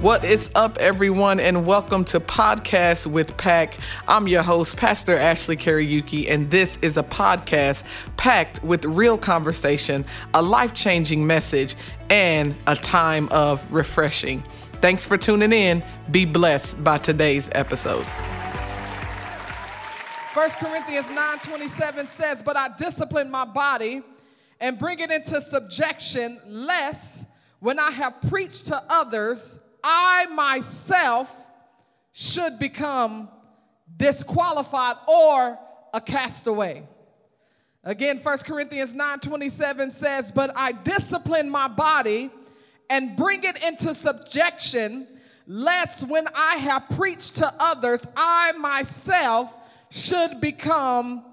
What is up, everyone, and welcome to Podcast with Pack. I'm your host, Pastor Ashley Kariuki, and this is a podcast packed with real conversation, a life changing message, and a time of refreshing. Thanks for tuning in. Be blessed by today's episode. 1 Corinthians 9:27 says, "But I discipline my body and bring it into subjection, lest when I have preached to others, I myself should become disqualified or a castaway." Again, 1 Corinthians 9:27 says, "But I discipline my body and bring it into subjection, lest when I have preached to others, I myself should become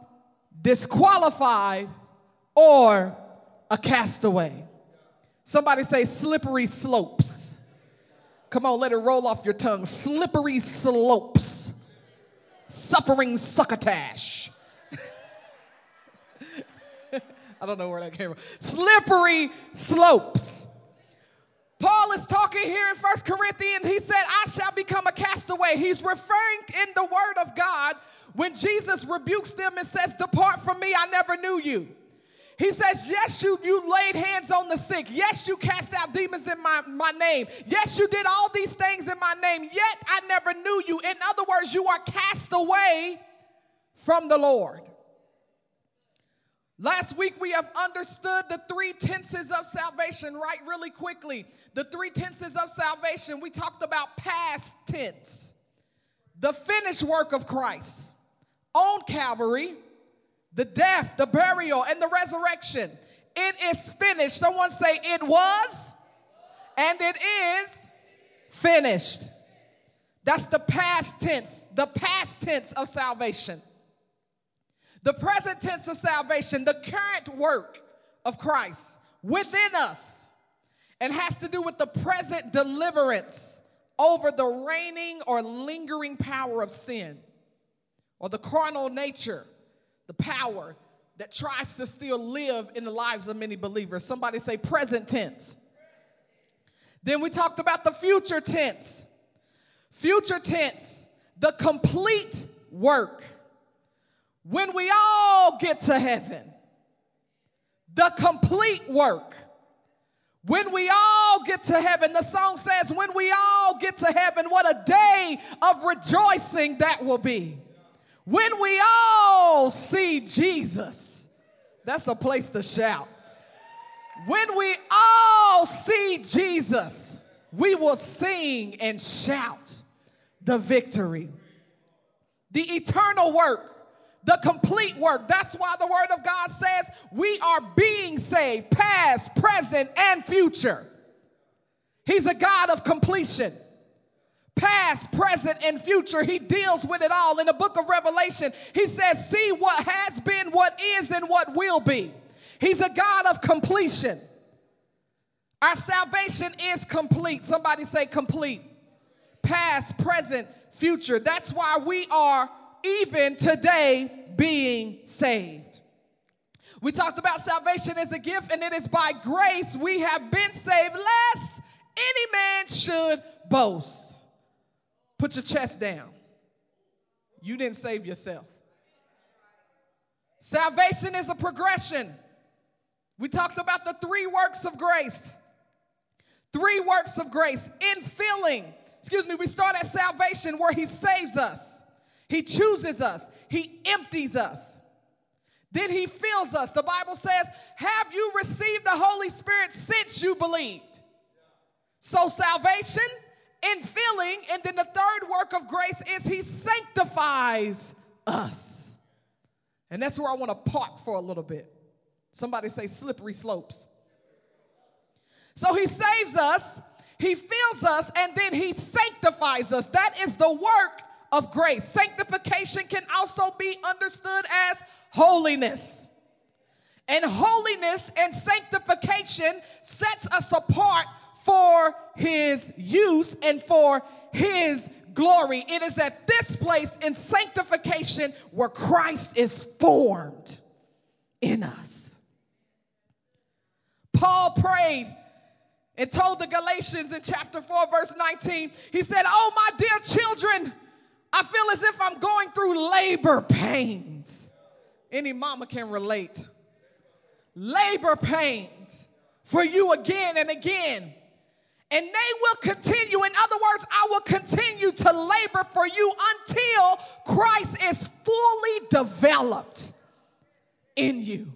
disqualified or a castaway. Somebody say slippery slopes. Come on, let it roll off your tongue. Slippery slopes. Suffering succotash. I don't know where that came from. Slippery slopes. Paul is talking here in First Corinthians. He said, I shall become a castaway. He's referring in the word of God when Jesus rebukes them and says, Depart from me, I never knew you. He says, Yes, you, you laid hands on the sick. Yes, you cast out demons in my, my name. Yes, you did all these things in my name, yet I never knew you. In other words, you are cast away from the Lord. Last week we have understood the three tenses of salvation, right? Really quickly. The three tenses of salvation. We talked about past tense, the finished work of Christ on Calvary, the death, the burial, and the resurrection. It is finished. Someone say, It was and it is finished. That's the past tense, the past tense of salvation. The present tense of salvation, the current work of Christ within us, and has to do with the present deliverance over the reigning or lingering power of sin or the carnal nature, the power that tries to still live in the lives of many believers. Somebody say present tense. Then we talked about the future tense. Future tense, the complete work. When we all get to heaven, the complete work. When we all get to heaven, the song says, when we all get to heaven, what a day of rejoicing that will be. When we all see Jesus, that's a place to shout. When we all see Jesus, we will sing and shout the victory. The eternal work, the complete work. That's why the Word of God says we are being saved, past, present, and future. He's a God of completion past, present, and future. He deals with it all. In the book of Revelation, he says, See what has been, what is, and what will be. He's a God of completion. Our salvation is complete. Somebody say complete. Past, present, future. That's why we are even today being saved. We talked about salvation as a gift, and it is by grace we have been saved, lest any man should boast. Put your chest down. You didn't save yourself. Salvation is a progression. We talked about the three works of grace. Three works of grace. In filling, excuse me, we start at salvation where He saves us, He chooses us, He empties us. Then He fills us. The Bible says, Have you received the Holy Spirit since you believed? So, salvation in filling. And then the third work of grace is he sanctifies us. And that's where I want to park for a little bit. Somebody say slippery slopes. So he saves us, he fills us, and then he sanctifies us. That is the work of grace. Sanctification can also be understood as holiness. And holiness and sanctification sets us apart for his use and for his glory. It is at this place in sanctification where Christ is formed in us. Paul prayed and told the Galatians in chapter 4, verse 19, he said, Oh, my dear children, I feel as if I'm going through labor pains. Any mama can relate. Labor pains for you again and again. And they will continue. In other words, I will continue to labor for you until Christ is fully developed in you.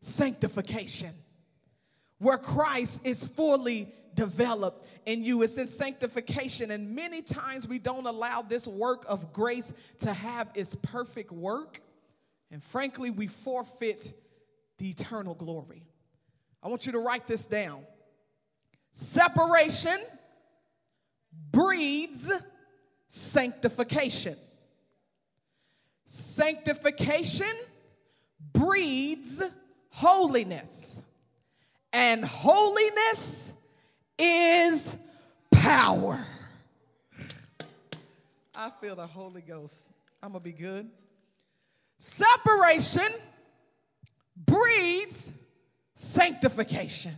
Sanctification where Christ is fully developed in you. It's in sanctification, and many times we don't allow this work of grace to have its perfect work, and frankly, we forfeit the eternal glory. I want you to write this down. Separation breeds sanctification. Sanctification breeds holiness. And holiness is power. I feel the Holy Ghost. I'm going to be good. Separation breeds sanctification.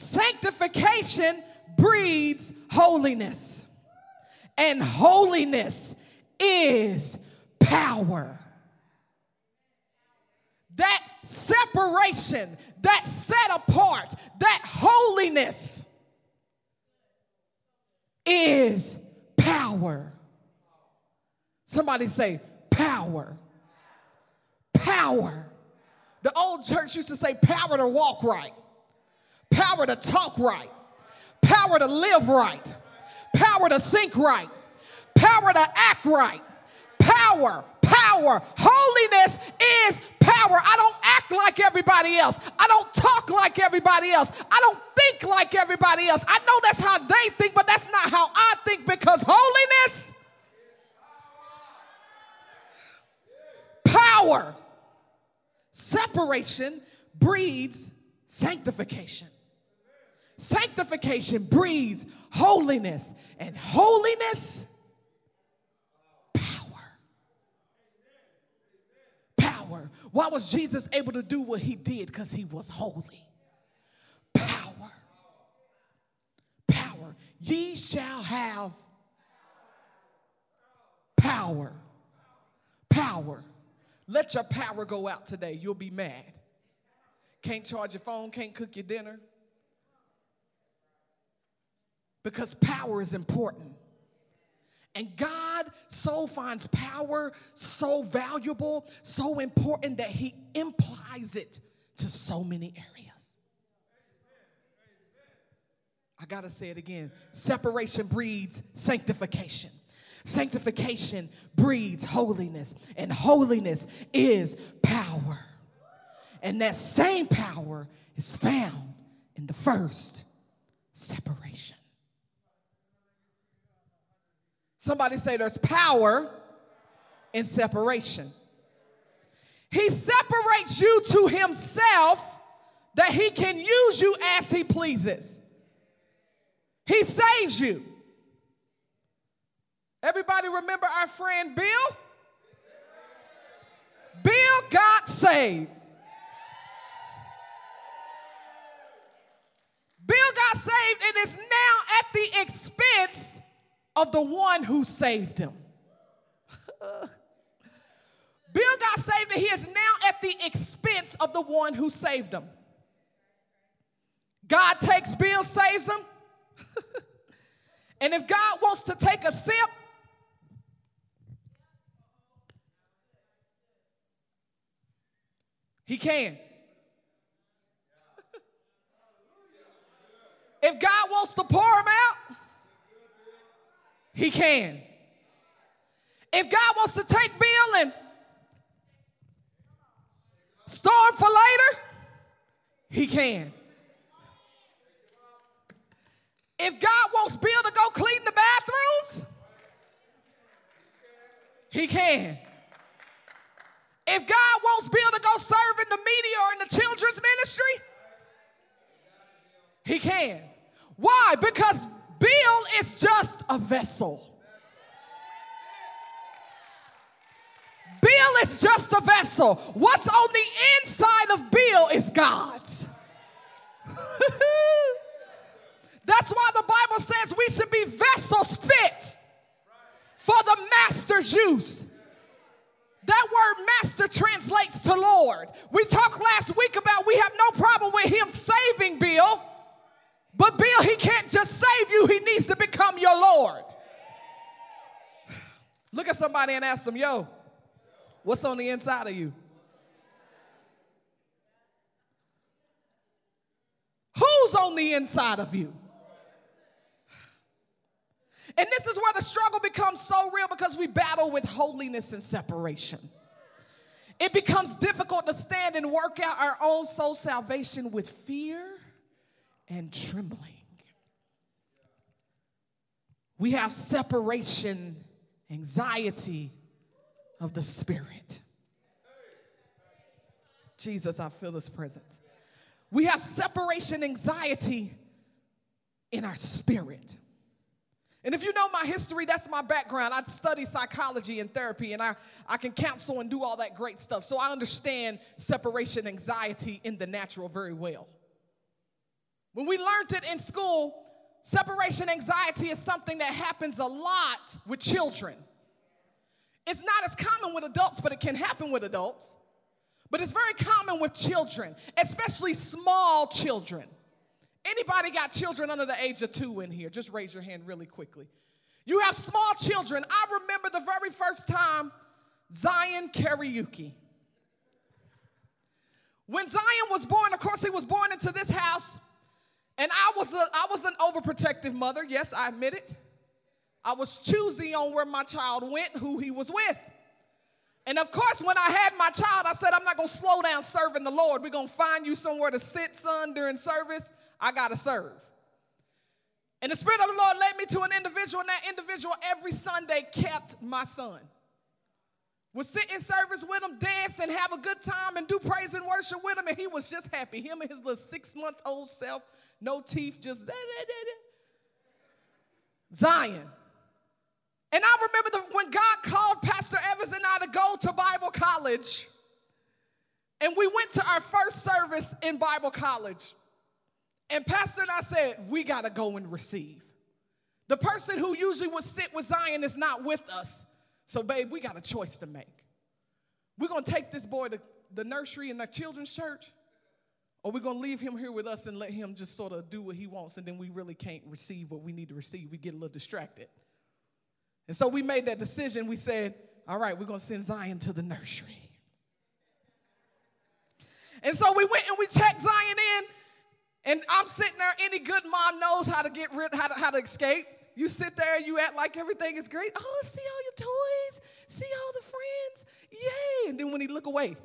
Sanctification breeds holiness. And holiness is power. That separation, that set apart, that holiness is power. Somebody say, power. Power. The old church used to say, power to walk right, power to talk right, power to live right, power to think right, power to act right, power, power. Holiness is power. I don't act like everybody else. I don't talk like everybody else. I don't think like everybody else. I know that's how they think, but that's not how I think because holiness, power, separation breeds sanctification. Sanctification breeds holiness, and holiness power. Power. Why was Jesus able to do what he did? Because he was holy. Power. Power. Ye shall have power. Power. Let your power go out today. You'll be mad. Can't charge your phone, can't cook your dinner. Because power is important. And God so finds power so valuable, so important that He implies it to so many areas. I gotta say it again separation breeds sanctification. Sanctification breeds holiness, and holiness is power. And that same power is found in the first separation. Somebody say there's power in separation. He separates you to himself that he can use you as he pleases. He saves you. Everybody remember our friend Bill? Bill got saved. Bill got saved and is now at the expense of the one who saved him. Bill got saved and he is now at the expense of the one who saved him. God takes Bill, saves him. and if God wants to take a sip, he can. if God wants to pour him out, he can. If God wants to take Bill and store for later, He can. If God wants Bill to go clean the bathrooms, He can. If God wants Bill to go serve in the media or in the children's ministry, He can. Why? Because Bill is just a vessel. Bill is just a vessel. What's on the inside of Bill is God's. That's why the Bible says we should be vessels fit for the master's use. That word master translates to Lord. We talked last week about we have no problem with him saving Bill, but Bill, he can't just save you, he needs to become your Lord. Look at somebody and ask them, yo, what's on the inside of you? Who's on the inside of you? And this is where the struggle becomes so real because we battle with holiness and separation. It becomes difficult to stand and work out our own soul salvation with fear and trembling. We have separation, anxiety of the Spirit. Jesus, I feel His presence. We have separation anxiety in our spirit. And if you know my history, that's my background. I study psychology and therapy, and I, I can counsel and do all that great stuff. So I understand separation anxiety in the natural very well. When we learned it in school, separation anxiety is something that happens a lot with children. It's not as common with adults, but it can happen with adults. But it's very common with children, especially small children. Anybody got children under the age of two in here? Just raise your hand really quickly. You have small children. I remember the very first time Zion Kariuki. When Zion was born, of course, he was born into this house, and I was, a, I was an overprotective mother. Yes, I admit it. I was choosy on where my child went, who he was with. And of course, when I had my child, I said, I'm not gonna slow down serving the Lord. We're gonna find you somewhere to sit, son, during service. I got to serve. And the Spirit of the Lord led me to an individual, and that individual every Sunday kept my son. Would sit in service with him, dance, and have a good time and do praise and worship with him, and he was just happy. Him and his little six month old self, no teeth, just da, da, da, Zion. And I remember the, when God called Pastor Evans and I to go to Bible college, and we went to our first service in Bible college. And Pastor and I said, we got to go and receive. The person who usually would sit with Zion is not with us. So, babe, we got a choice to make. We're going to take this boy to the nursery in the children's church, or we're going to leave him here with us and let him just sort of do what he wants, and then we really can't receive what we need to receive. We get a little distracted. And so we made that decision. We said, all right, we're going to send Zion to the nursery. And so we went and we checked Zion in, and I'm sitting there, any good mom knows how to get rid, how to, how to escape. You sit there and you act like everything is great. Oh, see all your toys, see all the friends, yay. And then when he look away.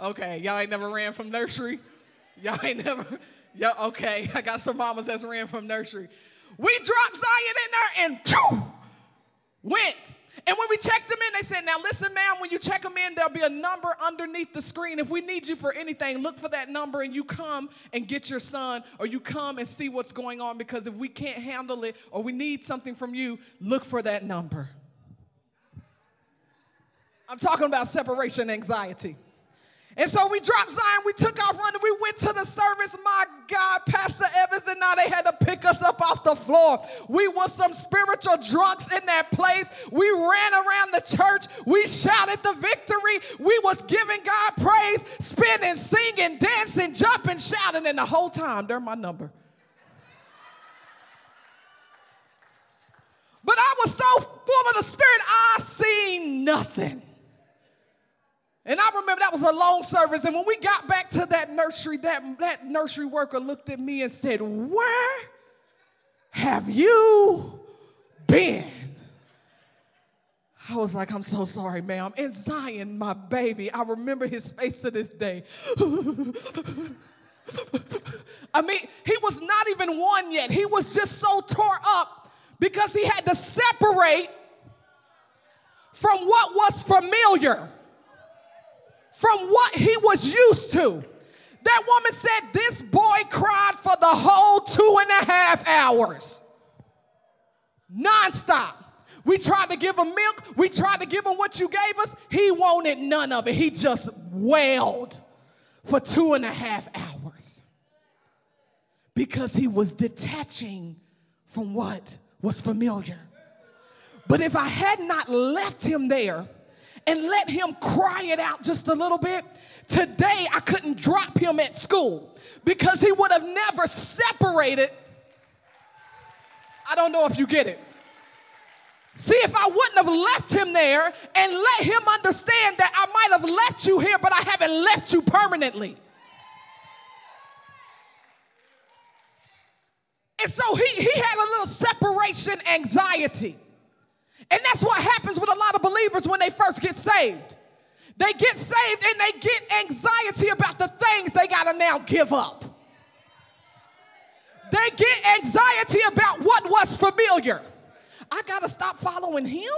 Okay, y'all ain't never ran from nursery. Y'all ain't never, yeah, okay. I got some mamas that's ran from nursery. We dropped Zion in there and phew, went. And when we checked them in, they said, Now listen, ma'am, when you check them in, there'll be a number underneath the screen. If we need you for anything, look for that number and you come and get your son, or you come and see what's going on. Because if we can't handle it or we need something from you, look for that number. I'm talking about separation anxiety. And so we dropped Zion, we took off running, we went to the service. My God, Pastor Evans and now they had to pick us up off the floor. We were some spiritual drunks in that place. We ran around the church, we shouted the victory, we was giving God praise, spinning, singing, dancing, jumping, shouting, and the whole time, they're my number. But I was so full of the Spirit, I seen nothing. And I remember that was a long service. And when we got back to that nursery, that, that nursery worker looked at me and said, Where have you been? I was like, I'm so sorry, ma'am. And Zion, my baby, I remember his face to this day. I mean, he was not even one yet. He was just so tore up because he had to separate from what was familiar from what he was used to. That woman said this boy cried for the whole two and a half hours, nonstop. We tried to give him milk, we tried to give him what you gave us. He wanted none of it. He just wailed for two and a half hours. Because he was detaching from what was familiar. But if I had not left him there and let him cry it out just a little bit, today I couldn't drop him at school because he would have never separated. I don't know if you get it. See, if I wouldn't have left him there and let him understand that I might have left you here, but I haven't left you permanently. And so he, he had a little separation anxiety. And that's what happens with a lot of believers when they first get saved. They get saved and they get anxiety about the things they got to now give up. They get anxiety about what was familiar. I gotta stop following him?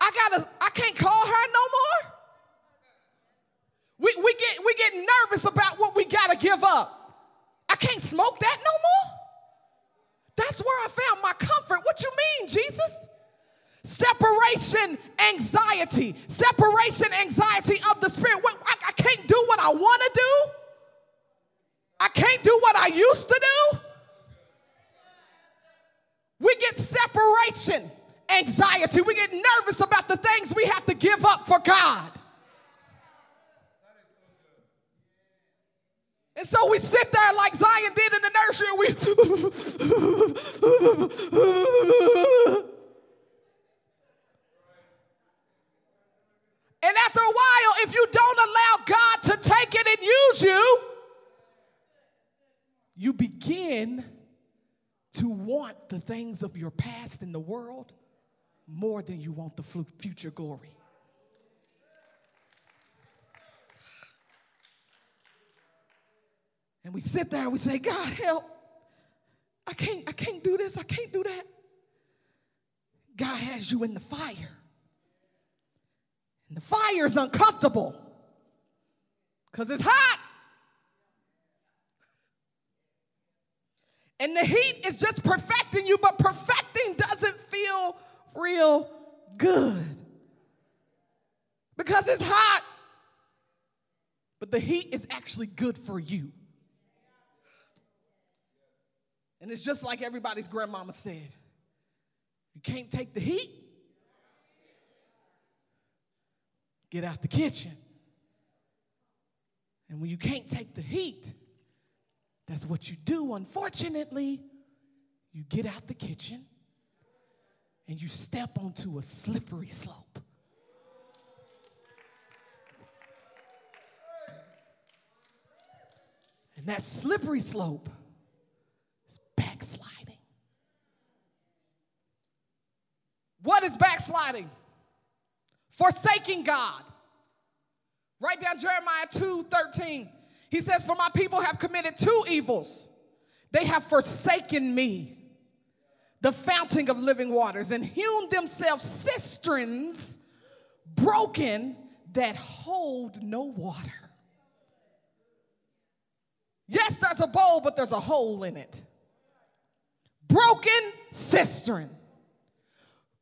I gotta, I can't call her no more. We, we, get, we get nervous about what we gotta give up. I can't smoke that no more. That's where I found my comfort. What you mean, Jesus? Separation anxiety, separation anxiety of the spirit. I, I can't do what I want to do. I can't do what I used to do. We get separation anxiety. We get nervous about the things we have to give up for God. And so we sit there like Zion did in the nursery and we. and after a while, if you don't allow God to take it and use you, you begin to want the things of your past in the world more than you want the future glory. And we sit there and we say, God, help. I can't, I can't do this. I can't do that. God has you in the fire. And the fire is uncomfortable because it's hot. And the heat is just perfecting you, but perfecting doesn't feel real good because it's hot. But the heat is actually good for you. And it's just like everybody's grandmama said you can't take the heat, get out the kitchen. And when you can't take the heat, that's what you do. Unfortunately, you get out the kitchen and you step onto a slippery slope. And that slippery slope backsliding. What is backsliding? Forsaking God. Write down Jeremiah 2 13. He says, For my people have committed two evils. They have forsaken me, the fountain of living waters, and hewn themselves cisterns broken that hold no water. Yes, there's a bowl, but there's a hole in it. Broken cistern.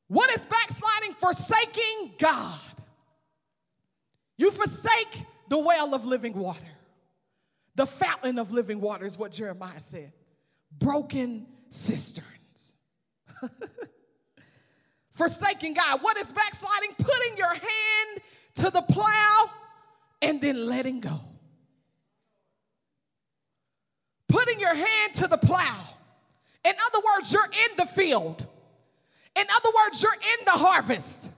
What is backsliding? Forsaking God. You forsake the well of living water. The fountain of living water is what Jeremiah said. Broken cisterns. Forsaking God. What is backsliding? Putting your hand to the plow and then letting go. Putting your hand to the plow. In other words, you're in the field. In other words, you're in the harvest.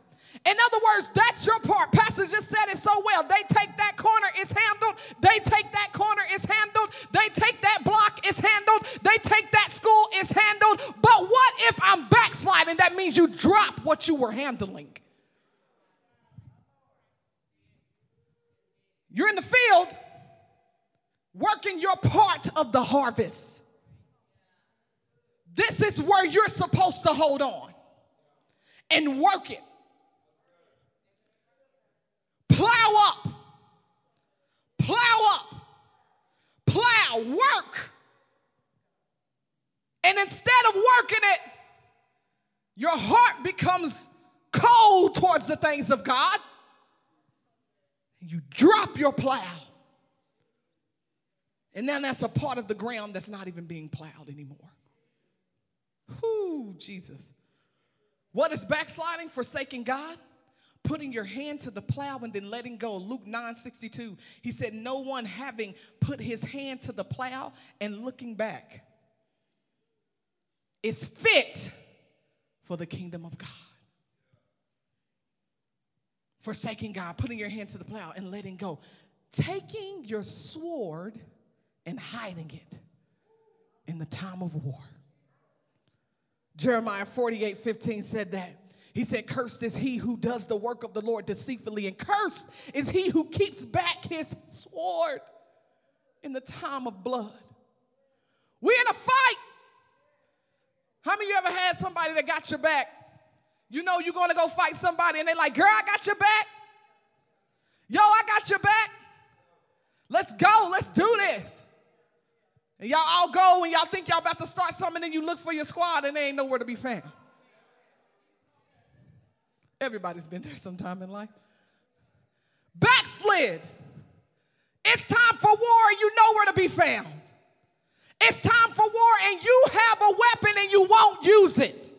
In other words, that's your part. Pastor just said it so well. They take that corner, it's handled. They take that corner, it's handled. They take that block, it's handled. They take that school, it's handled. But what if I'm backsliding? That means you drop what you were handling. You're in the field working your part of the harvest. This is where you're supposed to hold on and work it plow up, plow up, plow, work. And instead of working it, your heart becomes cold towards the things of God. You drop your plow And now that's a part of the ground that's not even being plowed anymore. Whoo, Jesus. What is backsliding? Forsaking God? Putting your hand to the plow and then letting go. Luke 9 62, he said, No one having put his hand to the plow and looking back is fit for the kingdom of God. Forsaking God, putting your hand to the plow and letting go. Taking your sword and hiding it in the time of war. Jeremiah 48 15 said that. He said, Cursed is he who does the work of the Lord deceitfully, and cursed is he who keeps back his sword in the time of blood. We're in a fight. How many of you ever had somebody that got your back? You know you're gonna go fight somebody, and they're like, Girl, I got your back. Yo, I got your back. Let's go, let's do this. And y'all all go and y'all think y'all about to start something, and you look for your squad and they ain't nowhere to be found. Everybody's been there sometime in life. Backslid. It's time for war, you know where to be found. It's time for war, and you have a weapon and you won't use it.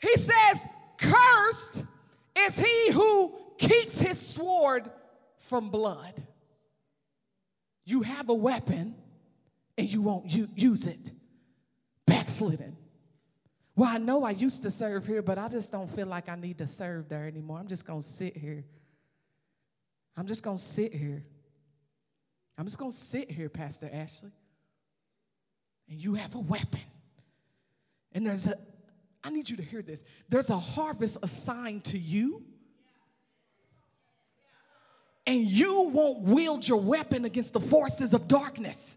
He says, Cursed is he who keeps his sword from blood. You have a weapon and you won't use it. Backslidden. Well, I know I used to serve here, but I just don't feel like I need to serve there anymore. I'm just going to sit here. I'm just going to sit here. I'm just going to sit here, Pastor Ashley. And you have a weapon. And there's a, I need you to hear this. There's a harvest assigned to you and you won't wield your weapon against the forces of darkness.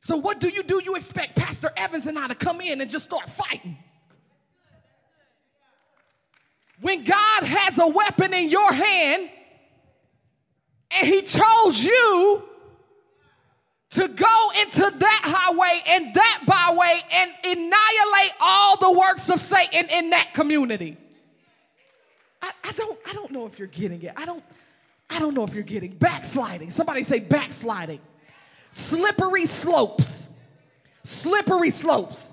So, what do you do? You expect Pastor Evans and I to come in and just start fighting. When God has a weapon in your hand and He chose you to go into that highway and that byway and annihilate all the works of Satan in that community. I, I, don't, I don't know if you're getting it. I don't, I don't know if you're getting backsliding. Somebody say backsliding. Slippery slopes. Slippery slopes.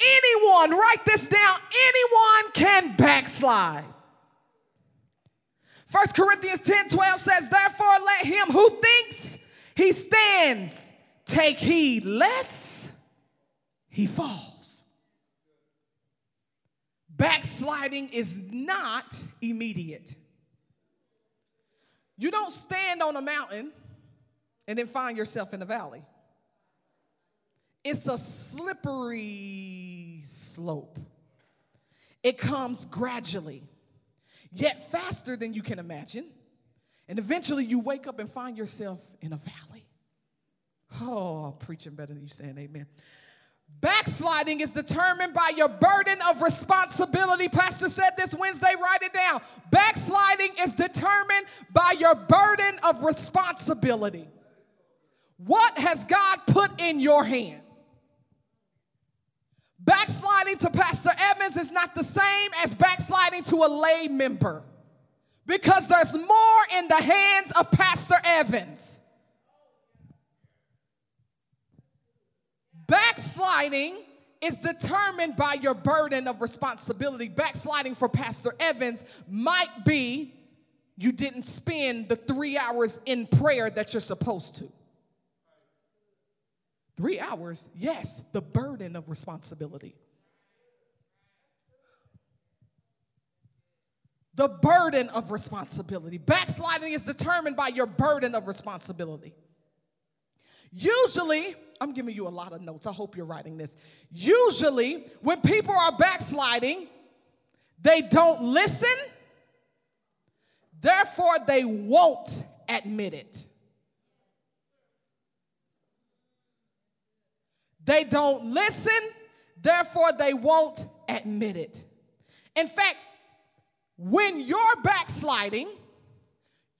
Anyone, write this down, anyone can backslide. 1 Corinthians 10 12 says, Therefore, let him who thinks he stands take heed lest he falls. Backsliding is not immediate. You don't stand on a mountain and then find yourself in a valley. It's a slippery slope. It comes gradually, yet faster than you can imagine. And eventually you wake up and find yourself in a valley. Oh, I'm preaching better than you saying amen. Backsliding is determined by your burden of responsibility. Pastor said this Wednesday, write it down. Backsliding is determined by your burden of responsibility. What has God put in your hand? Backsliding to Pastor Evans is not the same as backsliding to a lay member because there's more in the hands of Pastor Evans. Backsliding is determined by your burden of responsibility. Backsliding for Pastor Evans might be you didn't spend the three hours in prayer that you're supposed to. Three hours, yes, the burden of responsibility. The burden of responsibility. Backsliding is determined by your burden of responsibility. Usually, I'm giving you a lot of notes. I hope you're writing this. Usually, when people are backsliding, they don't listen, therefore, they won't admit it. They don't listen, therefore, they won't admit it. In fact, when you're backsliding,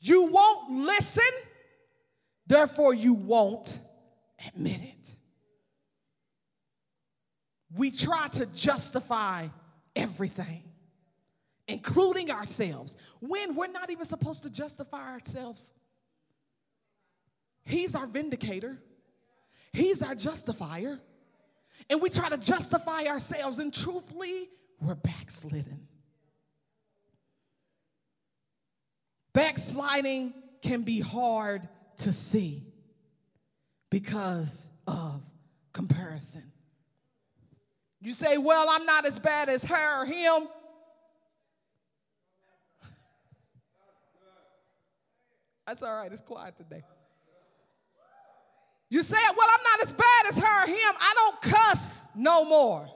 you won't listen, therefore, you won't admit it. We try to justify everything, including ourselves, when we're not even supposed to justify ourselves He's our vindicator, He's our justifier. And we try to justify ourselves, and truthfully, we're backslidden. Backsliding can be hard to see because of comparison. You say, Well, I'm not as bad as her or him. That's all right, it's quiet today. You say, Well, I'm not as bad as her or him. I don't cuss no more.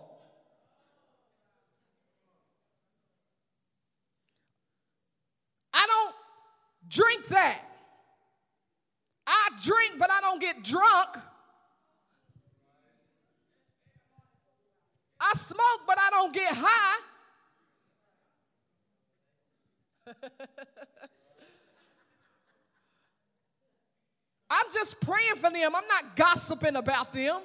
I don't drink that. I drink, but I don't get drunk. I smoke, but I don't get high. I'm just praying for them. I'm not gossiping about them.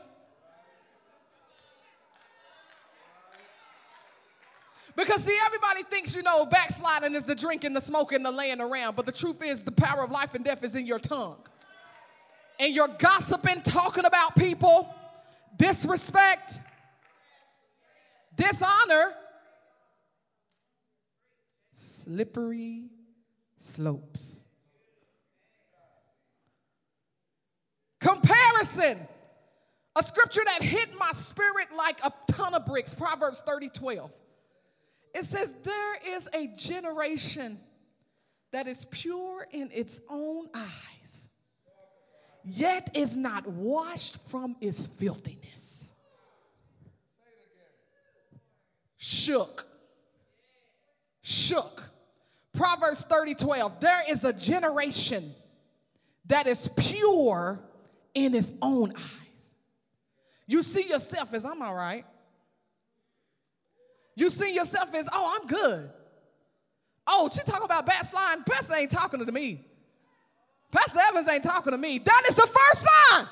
Because see, everybody thinks, you know, backsliding is the drinking, the smoking, the laying around. But the truth is, the power of life and death is in your tongue. And you're gossiping, talking about people, disrespect, dishonor, slippery slopes. Comparison. A scripture that hit my spirit like a ton of bricks, Proverbs 30 12. It says, There is a generation that is pure in its own eyes, yet is not washed from its filthiness. Shook. Shook. Proverbs 30 12. There is a generation that is pure in its own eyes. You see yourself as I'm all right. You see yourself as, oh, I'm good. Oh, she talking about backsliding. Pastor ain't talking to me. Pastor Evans ain't talking to me. That is the first sign.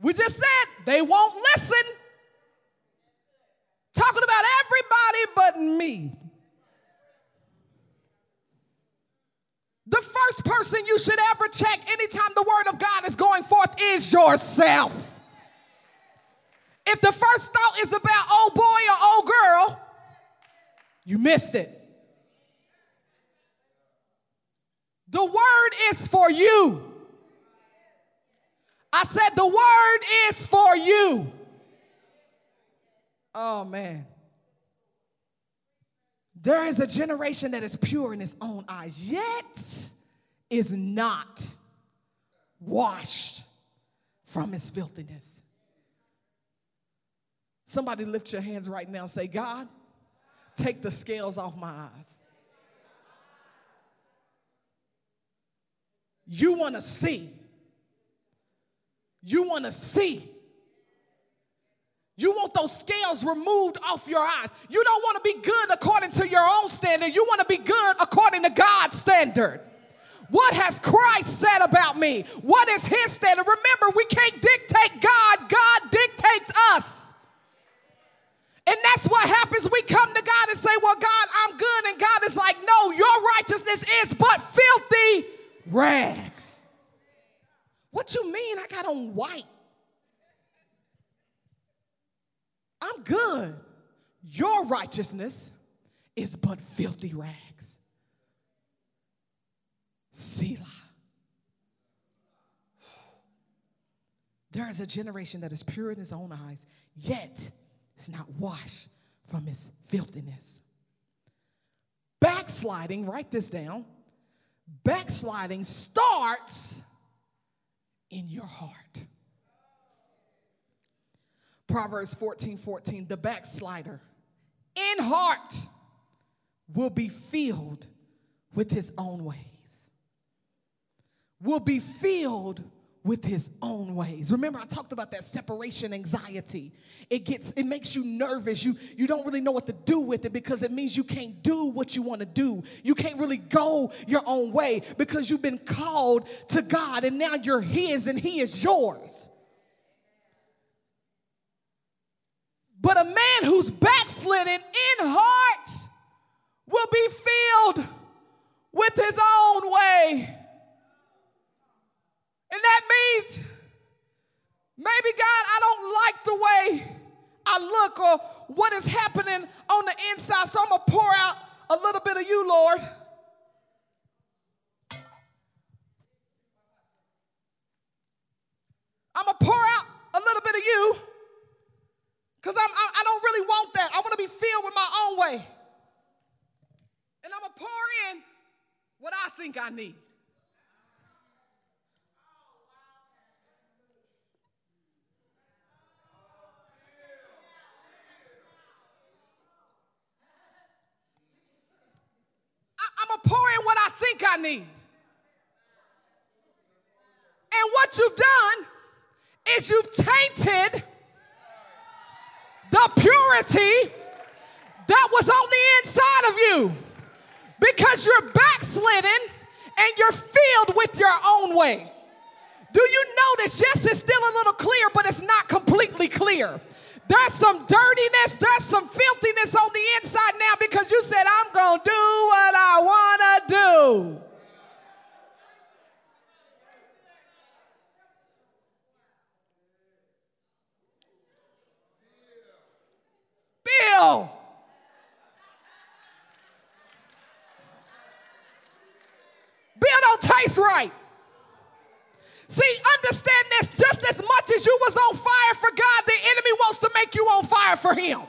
We just said they won't listen. Talking about everybody but me. The first person you should ever check anytime the word of God is going forth is yourself. If the first thought is about old boy or old girl, you missed it. The word is for you. I said, the word is for you. Oh, man. There is a generation that is pure in its own eyes, yet is not washed from its filthiness. Somebody lift your hands right now and say, God, take the scales off my eyes. You want to see. You want to see. You want those scales removed off your eyes. You don't want to be good according to your own standard. You want to be good according to God's standard. What has Christ said about me? What is his standard? Remember, we can't dictate God, God dictates us. And that's what happens. We come to God and say, Well, God, I'm good. And God is like, No, your righteousness is but rags. What you mean I got on white? I'm good. Your righteousness is but filthy rags. Selah. There is a generation that is pure in his own eyes, yet is not washed from his filthiness. Backsliding, write this down. Backsliding starts in your heart. Proverbs 14 14, the backslider in heart will be filled with his own ways, will be filled with his own ways. Remember I talked about that separation anxiety. It gets it makes you nervous. You you don't really know what to do with it because it means you can't do what you want to do. You can't really go your own way because you've been called to God and now you're his and he is yours. But a man who's backslidden in heart will be filled with his own way and that means maybe, God, I don't like the way I look or what is happening on the inside, so I'm going to pour out a little bit of you, Lord. I'm going to pour out a little bit of you because I'm, I, I don't really want that. I want to be filled with my own way. And I'm going to pour in what I think I need. I'm going to pour in what I think I need. And what you've done is you've tainted the purity that was on the inside of you because you're backslidden and you're filled with your own way. Do you notice? Yes, it's still a little clear, but it's not completely clear. There's some dirtiness, there's some filthiness on the inside now because you said, I'm going to do what I want to do. Bill. Bill don't taste right. See, understand this just as much as you was on fire for God, the enemy wants to make you on fire for him.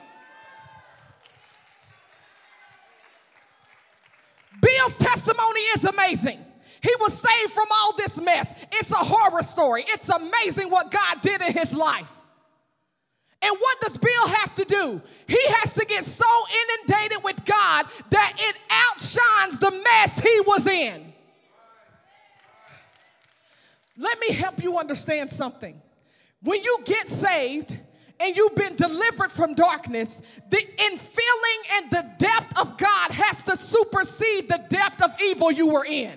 Bill's testimony is amazing. He was saved from all this mess. It's a horror story. It's amazing what God did in his life. And what does Bill have to do? He has to get so inundated with God that it outshines the mess he was in. Let me help you understand something. When you get saved and you've been delivered from darkness, the infilling and the depth of God has to supersede the depth of evil you were in.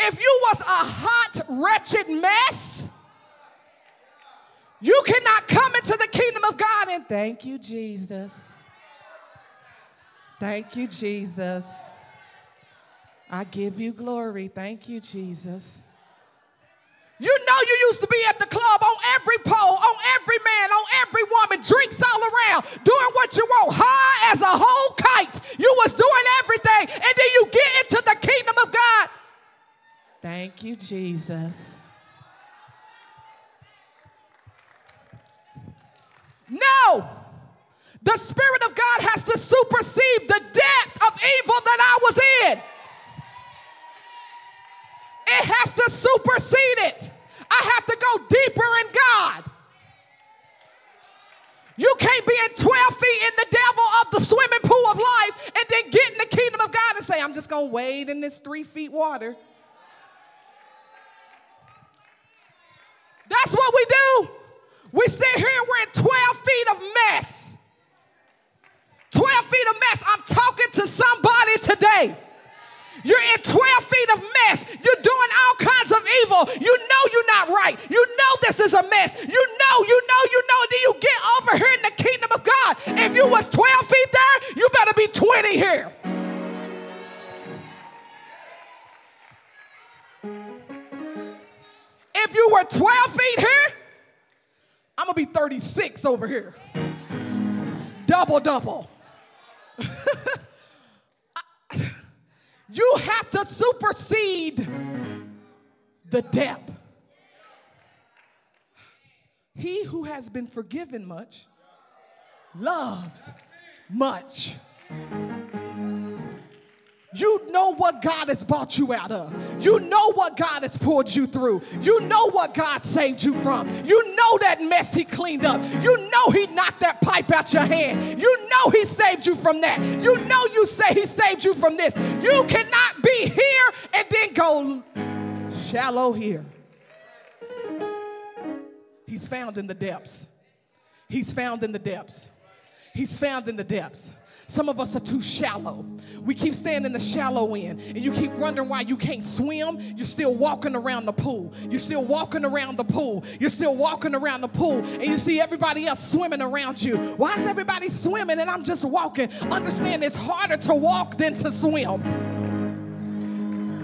If you was a hot, wretched mess, you cannot come into the kingdom of God and thank you, Jesus. Thank you, Jesus. I give you glory. Thank you, Jesus. You know you used to be at the club on every pole, on every man, on every woman, drinks all around, doing what you want, high as a whole kite. You was doing everything, and then you get into the kingdom of God. Thank you, Jesus. No. The Spirit of God has to supersede the depth of evil that I was in. Has to supersede it. I have to go deeper in God. You can't be in 12 feet in the devil of the swimming pool of life and then get in the kingdom of God and say, I'm just going to wade in this three feet water. That's what we do. We sit here we're in 12 feet of mess. 12 feet of mess. I'm talking to somebody today. You're in 12 feet of mess. You're doing all kinds of evil. You know you're not right. You know this is a mess. You know, you know, you know. Then you get over here in the kingdom of God. If you was 12 feet there, you better be 20 here. If you were 12 feet here, I'm gonna be 36 over here. Double, double. You have to supersede the depth. He who has been forgiven much loves much. You know what God has brought you out of. You know what God has pulled you through. You know what God saved you from. You know that mess He cleaned up. You know He knocked that pipe out your hand. You know He saved you from that. You know you say He saved you from this. You cannot be here and then go shallow here. He's found in the depths. He's found in the depths. He's found in the depths. Some of us are too shallow. We keep staying in the shallow end, and you keep wondering why you can't swim. You're still walking around the pool. You're still walking around the pool. You're still walking around the pool, and you see everybody else swimming around you. Why is everybody swimming and I'm just walking? Understand it's harder to walk than to swim.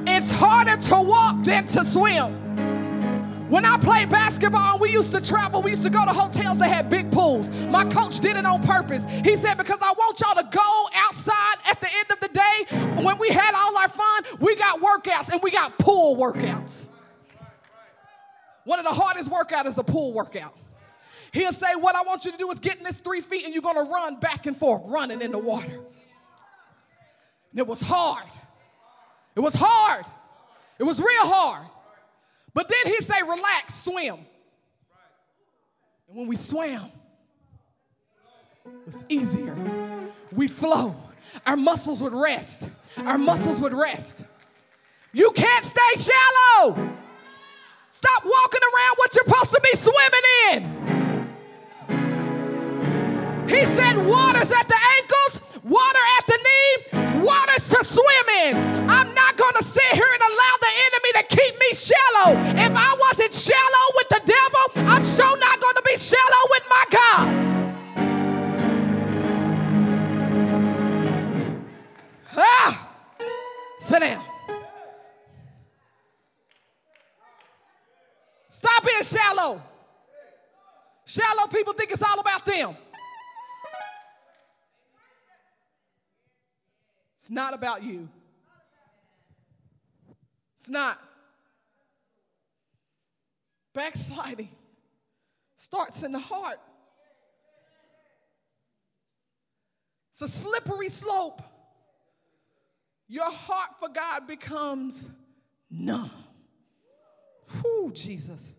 It's harder to walk than to swim. When I played basketball, we used to travel. We used to go to hotels that had big pools. My coach did it on purpose. He said, Because I want y'all to go outside at the end of the day. When we had all our fun, we got workouts and we got pool workouts. One of the hardest workouts is a pool workout. He'll say, What I want you to do is get in this three feet and you're gonna run back and forth, running in the water. And it was hard. It was hard. It was real hard. But then he'd say, relax, swim. And when we swam, it was easier. We'd flow. Our muscles would rest. Our muscles would rest. You can't stay shallow. Stop walking around what you're supposed to be swimming in. He said, water's at the ankles, water at the knee, water's to swim in. I'm not going to sit here and allow the enemy to keep me shallow. If I wasn't shallow with the devil, I'm sure not going to be shallow with my God. Ah! Sit down. Stop being shallow. Shallow people think it's all about them. It's not about you. It's not. Backsliding starts in the heart. It's a slippery slope. Your heart for God becomes numb. Whew, Jesus.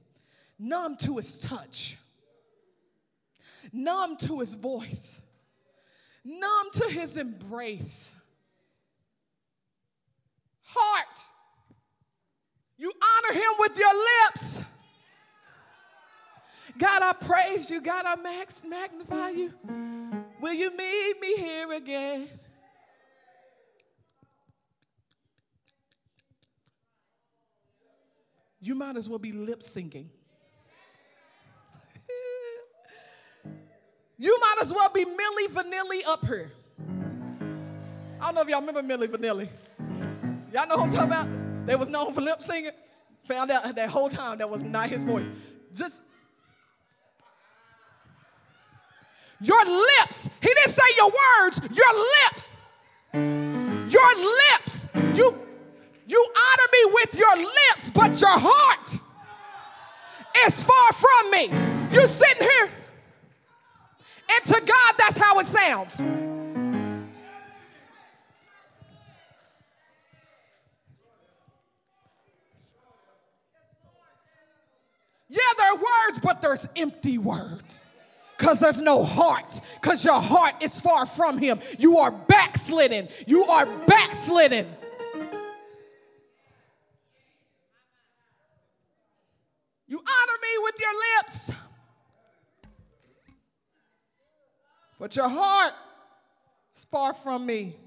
Numb to his touch, numb to his voice, numb to his embrace heart. You honor him with your lips. God, I praise you. God, I magnify you. Will you meet me here again? You might as well be lip syncing. you might as well be Milli Vanilli up here. I don't know if y'all remember Milli Vanilli. Y'all know what I'm talking about? They was known for lip singing. Found out that whole time that was not his voice. Just your lips. He didn't say your words, your lips. Your lips. You you honor me with your lips, but your heart is far from me. You're sitting here. And to God, that's how it sounds. Yeah, there are words, but there's empty words. Because there's no heart. Because your heart is far from Him. You are backslidden. You are backslidden. You honor me with your lips, but your heart is far from me.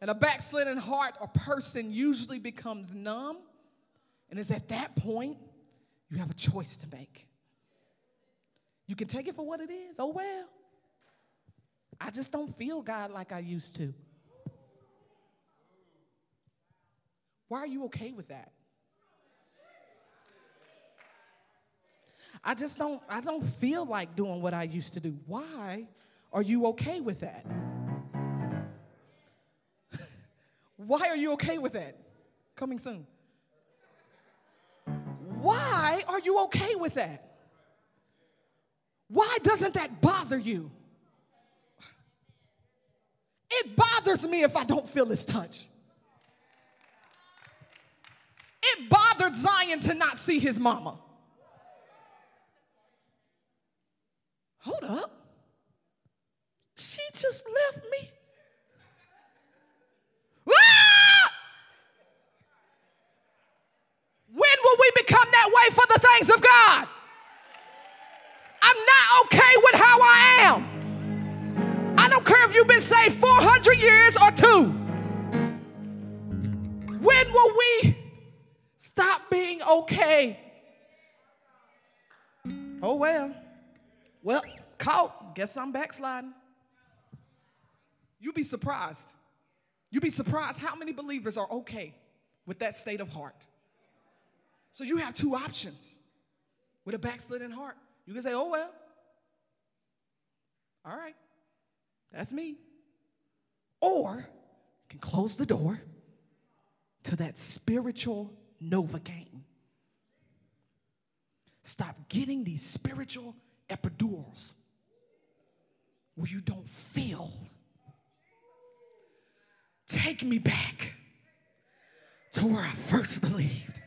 And a backslidden heart or person usually becomes numb. And is at that point you have a choice to make. You can take it for what it is. Oh, well. I just don't feel God like I used to. Why are you okay with that? I just don't I don't feel like doing what I used to do. Why are you okay with that? Why are you okay with that? Coming soon. Why are you okay with that? Why doesn't that bother you? It bothers me if I don't feel his touch. It bothered Zion to not see his mama. Hold up. She just left me. Way for the things of God. I'm not okay with how I am. I don't care if you've been saved 400 years or two. When will we stop being okay? Oh, well. Well, caught. Guess I'm backsliding. You'd be surprised. You'd be surprised how many believers are okay with that state of heart. So you have two options. with a backslidden heart. You can say, oh, well, all right, that's me. Or you can close the door to that spiritual Novocaine. Stop getting these spiritual epidurals where you don't feel. Take me back to where I first believed.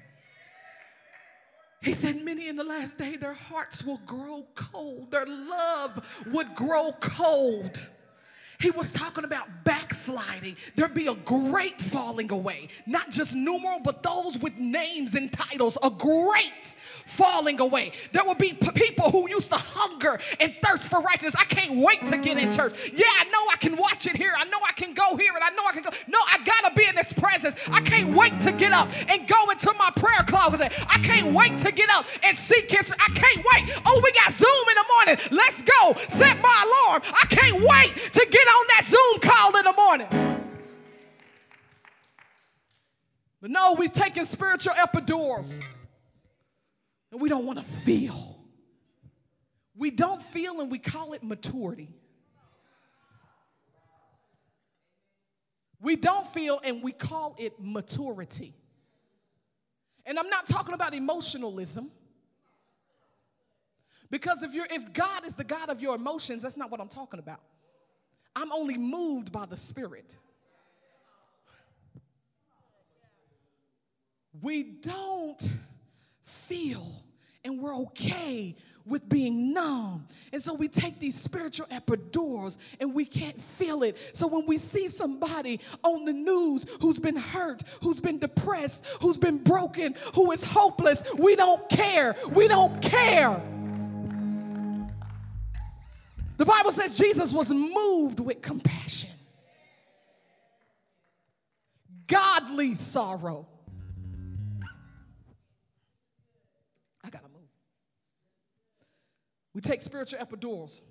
He said, Many in the last day, their hearts will grow cold, their love would grow cold. He was talking about backsliding. There'd be a great falling away, not just numeral, but those with names and titles, a great falling away. There would be p- people who used to hunger and thirst for righteousness. I can't wait to get in mm. church. Yeah, I know I can watch it here. I know I can go here and I know I can go. No, I gotta be in this presence. I can't wait to get up and go into my prayer closet. I can't wait to get up and seek his. I can't wait. Oh, we got Zoom in the morning. Let's go. Set my alarm. I can't wait to get on that Zoom call in the morning. But no, we've taken spiritual epidurals and we don't want to feel. We don't feel and we call it maturity. We don't feel and we call it maturity. And I'm not talking about emotionalism. Because if you're if God is the God of your emotions, that's not what I'm talking about. I'm only moved by the Spirit. We don't feel and we're okay with being numb. And so we take these spiritual epidurals and we can't feel it. So when we see somebody on the news who's been hurt, who's been depressed, who's been broken, who is hopeless, we don't care. We don't care. The Bible says Jesus was moved with compassion, godly sorrow. I gotta move. We take spiritual epidurals,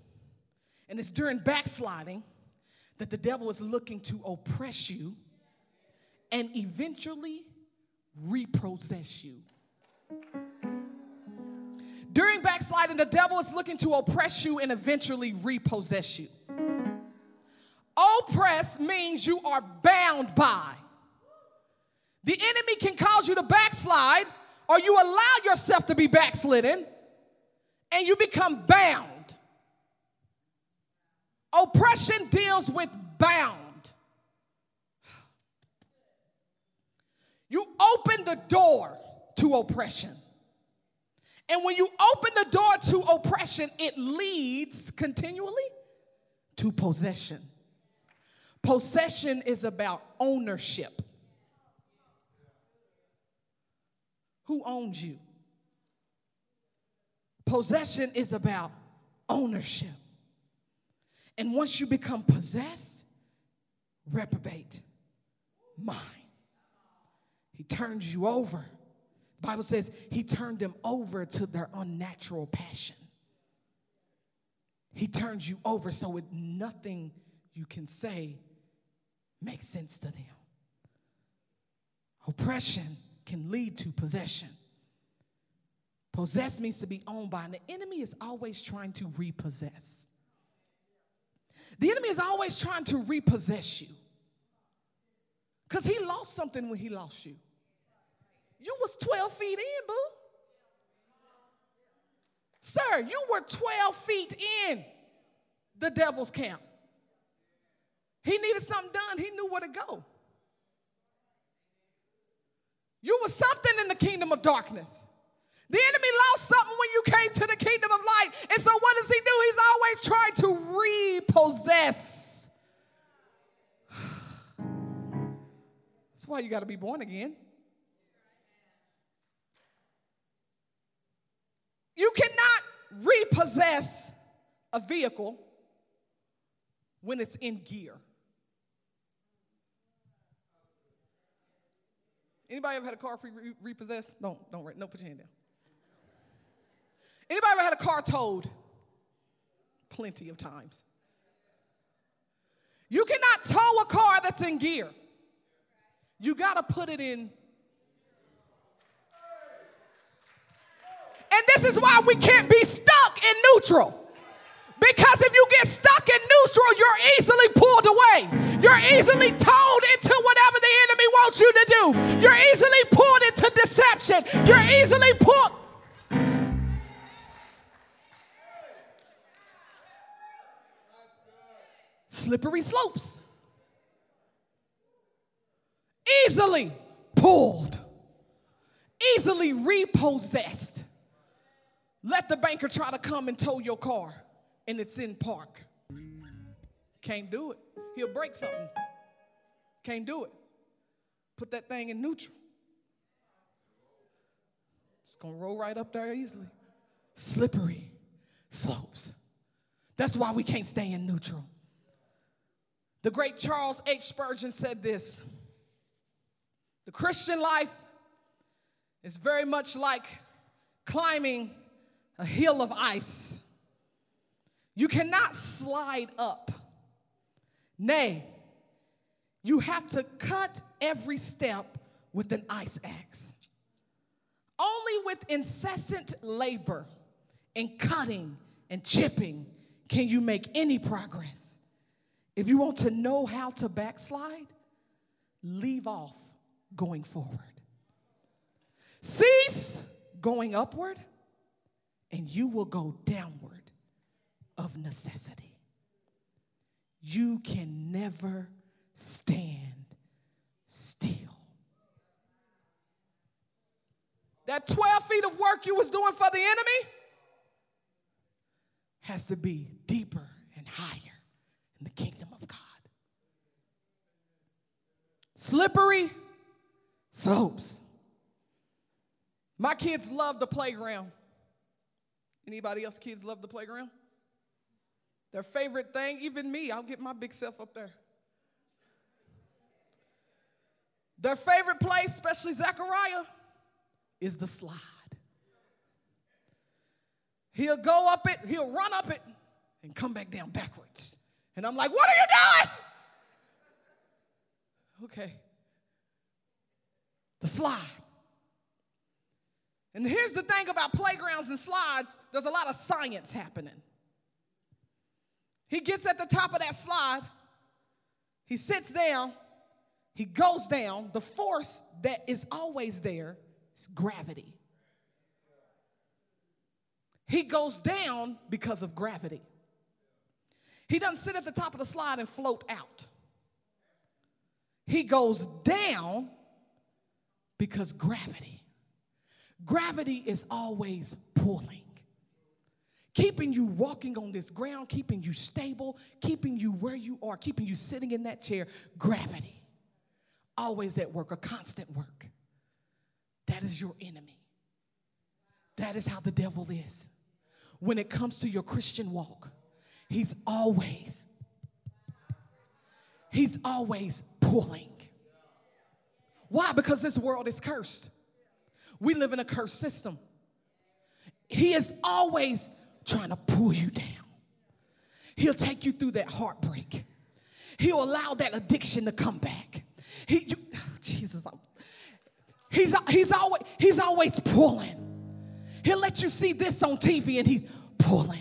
and it's during backsliding that the devil is looking to oppress you and eventually repossess you. During backsliding, the devil is looking to oppress you and eventually repossess you. Oppress means you are bound by. The enemy can cause you to backslide, or you allow yourself to be backslidden, and you become bound. Oppression deals with bound. You open the door to oppression. And when you open the door to oppression, it leads continually to possession. Possession is about ownership. Who owns you? Possession is about ownership. And once you become possessed, reprobate mind. He turns you over Bible says he turned them over to their unnatural passion. He turns you over so it, nothing you can say makes sense to them. Oppression can lead to possession. Possess means to be owned by, and the enemy is always trying to repossess. The enemy is always trying to repossess you because he lost something when he lost you. You was 12 feet in, boo. Sir, you were 12 feet in the devil's camp. He needed something done, he knew where to go. You were something in the kingdom of darkness. The enemy lost something when you came to the kingdom of light. And so, what does he do? He's always trying to repossess. That's why you got to be born again. You cannot repossess a vehicle when it's in gear. Anybody ever had a car re- repossessed? No, don't, no, put your hand down. Anybody ever had a car towed? Plenty of times. You cannot tow a car that's in gear. You got to put it in And this is why we can't be stuck in neutral. Because if you get stuck in neutral, you're easily pulled away. You're easily told into whatever the enemy wants you to do. You're easily pulled into deception. You're easily pulled. Slippery slopes. Easily pulled. Easily repossessed. Let the banker try to come and tow your car and it's in park. Can't do it. He'll break something. Can't do it. Put that thing in neutral. It's gonna roll right up there easily. Slippery slopes. That's why we can't stay in neutral. The great Charles H. Spurgeon said this The Christian life is very much like climbing a hill of ice. You cannot slide up. Nay, you have to cut every step with an ice axe. Only with incessant labor and cutting and chipping can you make any progress. If you want to know how to backslide, leave off going forward. Cease going upward, and you will go downward of necessity. You can never stand still. That 12 feet of work you was doing for the enemy has to be deeper and higher in the kingdom of God. Slippery slopes. My kids love the playground. Anybody else kids love the playground? Their favorite thing, even me, I'll get my big self up there. Their favorite place, especially Zechariah, is the slide. He'll go up it, he'll run up it, and come back down backwards. And I'm like, what are you doing? Okay. The slide. And here's the thing about playgrounds and slides there's a lot of science happening. He gets at the top of that slide, he sits down, he goes down. The force that is always there is gravity. He goes down because of gravity. He doesn't sit at the top of the slide and float out. He goes down because gravity. Gravity is always pulling keeping you walking on this ground, keeping you stable, keeping you where you are, keeping you sitting in that chair. Gravity. Always at work, a constant work. That is your enemy. That is how the devil is. When it comes to your Christian walk, he's always, he's always pulling. Why? Because this world is cursed. We live in a cursed system. He is always trying to pull you down. He'll take you through that heartbreak. He'll allow that addiction to come back. He, you, Jesus, I'm, he's, he's, always, he's always pulling. He'll let you see this on TV and he's pulling.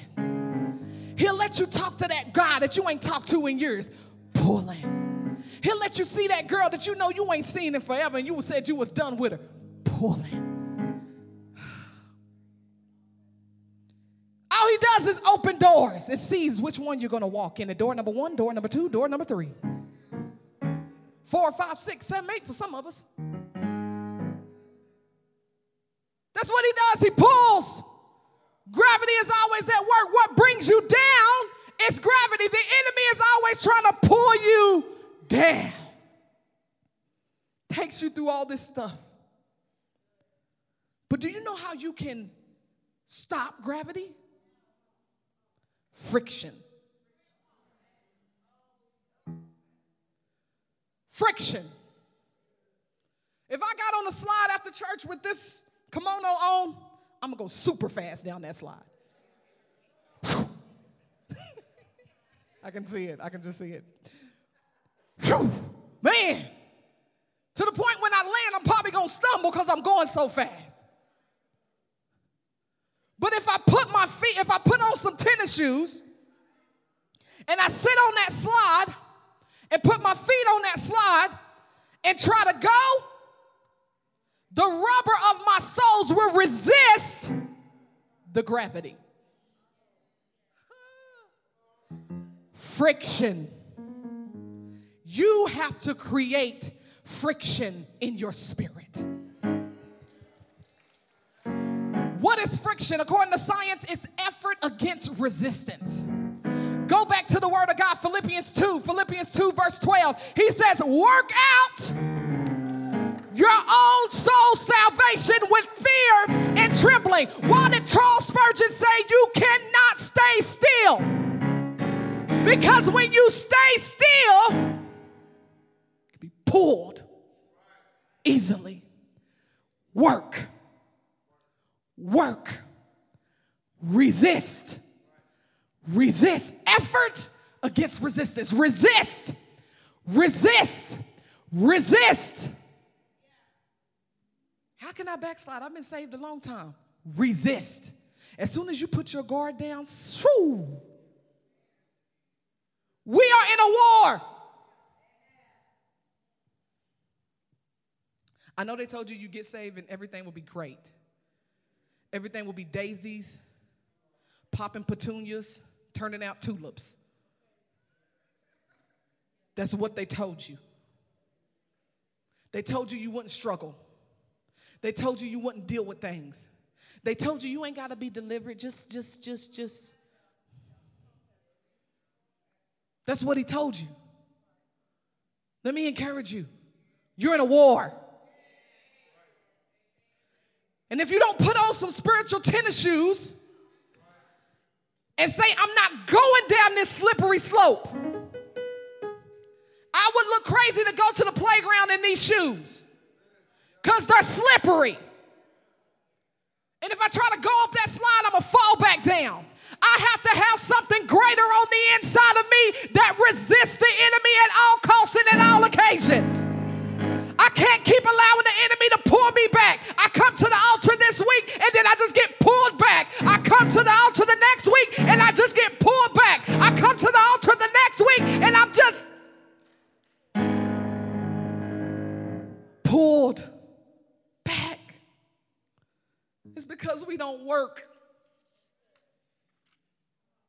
He'll let you talk to that guy that you ain't talked to in years, pulling. He'll let you see that girl that you know you ain't seen in forever and you said you was done with her, pulling. All he does is open doors and sees which one you're going to walk in. The door number one, door number two, door number three. Four, five, six, seven, eight for some of us. That's what he does. He pulls. Gravity is always at work. What brings you down is gravity. The enemy is always trying to pull you down. Takes you through all this stuff. But do you know how you can stop gravity? Friction. Friction. If I got on the slide after church with this kimono on, I'm gonna go super fast down that slide. I can see it. I can just see it. Man, to the point when I land, I'm probably gonna stumble because I'm going so fast. If I put my feet, if I put on some tennis shoes and I sit on that slide and put my feet on that slide and try to go, the rubber of my soles will resist the gravity. Friction. You have to create friction in your spirit. What is friction? According to science, it's effort against resistance. Go back to the word of God, Philippians 2, Philippians 2, verse 12. He says, Work out your own soul salvation with fear and trembling. Why did Charles Spurgeon say you cannot stay still? Because when you stay still, you can be pulled easily. Work work, resist, resist, effort against resistance, resist, resist, resist. How can I backslide? I've been saved a long time. Resist. As soon as you put your guard down, shoo, we are in a war. I know they told you you get saved and everything will be great. Everything will be daisies, popping petunias, turning out tulips. That's what they told you. They told you you wouldn't struggle. They told you you wouldn't deal with things. They told you you ain't got to be delivered. Just, just, just, just. That's what he told you. Let me encourage you. You're in a war. And if you don't put on some spiritual tennis shoes and say, I'm not going down this slippery slope, I would look crazy to go to the playground in these shoes because they're slippery. And if I try to go up that slide, I'm gonna fall back down. I have to have something greater on the inside of me that resists the enemy at all costs and at all occasions. I can't keep allowing the enemy to pull me back. I come to the altar this week and then I just get pulled back. I come to the altar the next week and I just get pulled back. I come to the altar the next week and I'm just pulled back. It's because we don't work.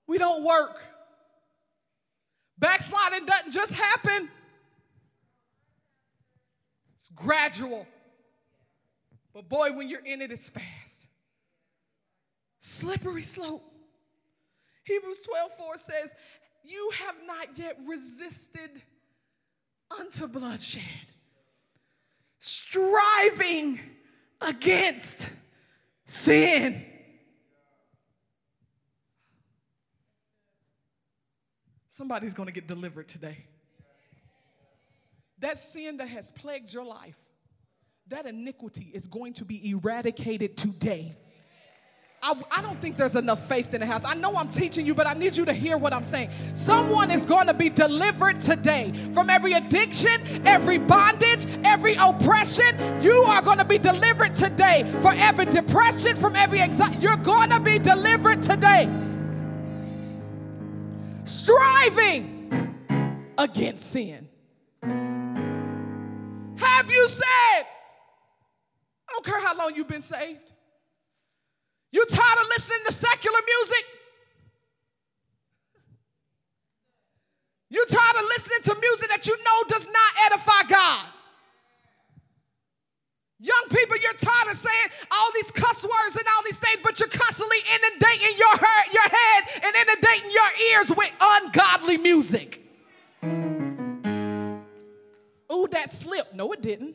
We don't work. Backsliding doesn't just happen gradual. But boy, when you're in it, it's fast. Slippery slope. Hebrews 12 4 says, You have not yet resisted unto bloodshed, striving against sin. Somebody's going to get delivered today. That sin that has plagued your life, that iniquity is going to be eradicated today. I, I, don't think there's enough faith in the house. I know I'm teaching you, but I need you to hear what I'm saying. Someone is going to be delivered today from every addiction, every bondage, every oppression. You are going to be delivered today from every depression, from every anxiety. You're going to be delivered today. Striving against sin have you said? I don't care how long you've been saved. You tired of listening to secular music? You tired of listening to music that you know does not edify God? Young people, you're tired of saying all these cuss words and all these things, but you're constantly inundating your, head, your head and inundating your ears with ungodly music. Oh, that slipped. No, it didn't.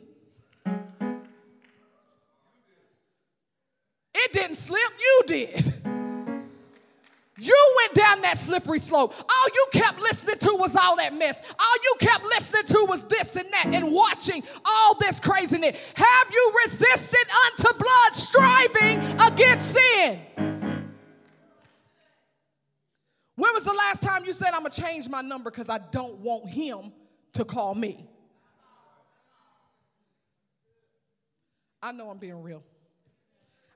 It didn't slip, you did. You went down that slippery slope. All you kept listening to was all that mess. All you kept listening to was this and that and watching all this craziness. Have you resisted unto blood, striving against sin? When was the last time you said, I'm going to change my number because I don't want him to call me? I know I'm being real.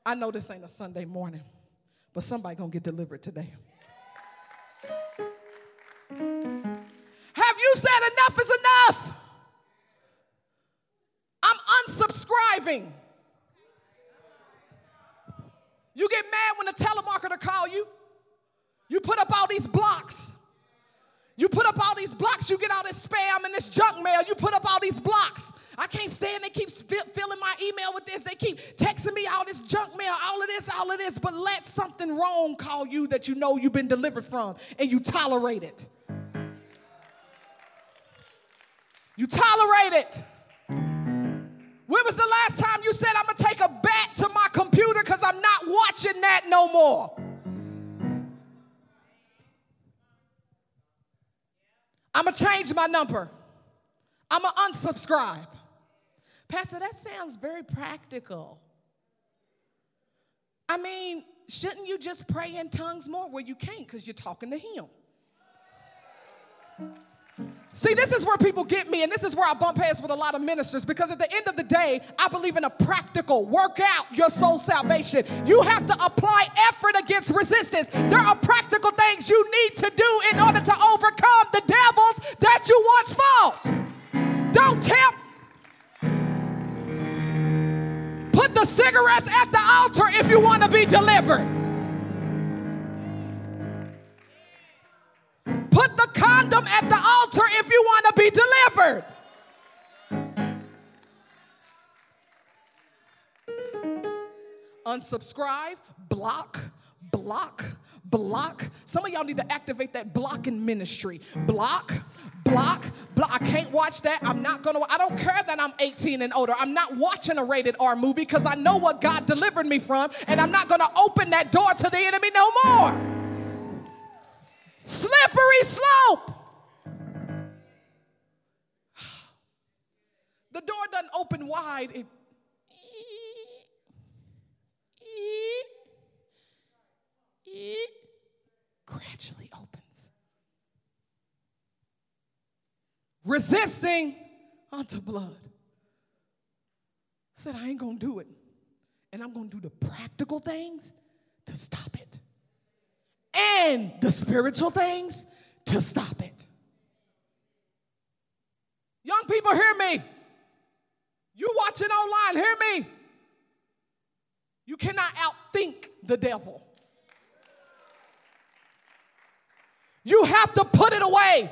I know this ain't a Sunday morning, but somebody gonna get delivered today. Have you said enough is enough? I'm unsubscribing. You get mad when the telemarketer call you. You put up all these blocks. You put up all these blocks. You get all this spam and this junk mail. You put up all these blocks. I can't stand. They keep filling my email with this. They keep texting me all this junk mail, all of this, all of this. But let something wrong call you that you know you've been delivered from, and you tolerate it. You tolerate it. When was the last time you said, I'm gonna take a bat to my computer because I'm not watching that no more? I'm gonna change my number. I'm gonna unsubscribe. Pastor, that sounds very practical. I mean, shouldn't you just pray in tongues more? Well, you can't because you're talking to Him. See, this is where people get me, and this is where I bump heads with a lot of ministers because at the end of the day, I believe in a practical work out your soul salvation. You have to apply effort against resistance. There are practical things you need to do in order to overcome the devils that you once fought. Don't tempt. The cigarettes at the altar if you want to be delivered. Put the condom at the altar if you want to be delivered. Unsubscribe, block, block, block. Some of y'all need to activate that blocking ministry. Block, block, block. I can't watch that. I'm not gonna, I don't care that I'm 18 and older. I'm not watching a rated R movie because I know what God delivered me from, and I'm not gonna open that door to the enemy no more slippery slope. The door doesn't open wide, it, it gradually opens. Resisting unto blood. Said, I ain't gonna do it. And I'm gonna do the practical things to stop it and the spiritual things to stop it. Young people, hear me. You watching online, hear me. You cannot outthink the devil. You have to put it away.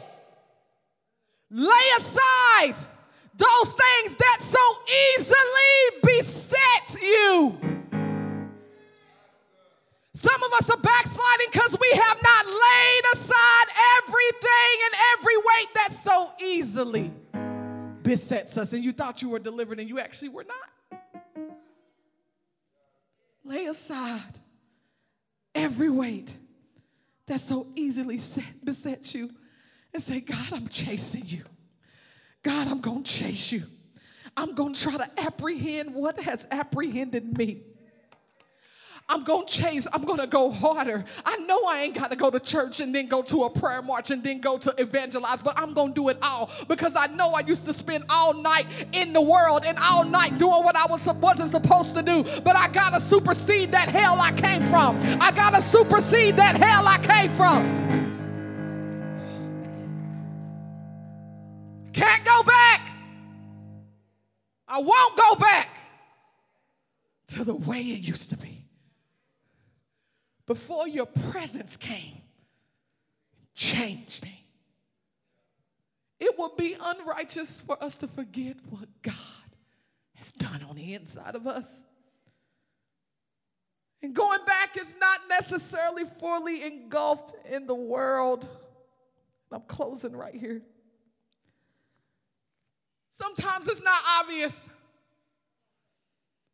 Lay aside those things that so easily beset you. Some of us are backsliding because we have not laid aside everything and every weight that so easily besets us. And you thought you were delivered and you actually were not. Lay aside every weight that so easily set, besets you and say, God, I'm chasing you. God, I'm going to chase you. I'm going to try to apprehend what has apprehended me. I'm going to chase. I'm going to go harder. I know I ain't got to go to church and then go to a prayer march and then go to evangelize, but I'm going to do it all because I know I used to spend all night in the world and all night doing what I was, wasn't supposed to do. But I got to supersede that hell I came from. I got to supersede that hell I came from. I won't go back to the way it used to be before your presence came, changed me. It would be unrighteous for us to forget what God has done on the inside of us. And going back is not necessarily fully engulfed in the world. I'm closing right here. Sometimes it's not obvious.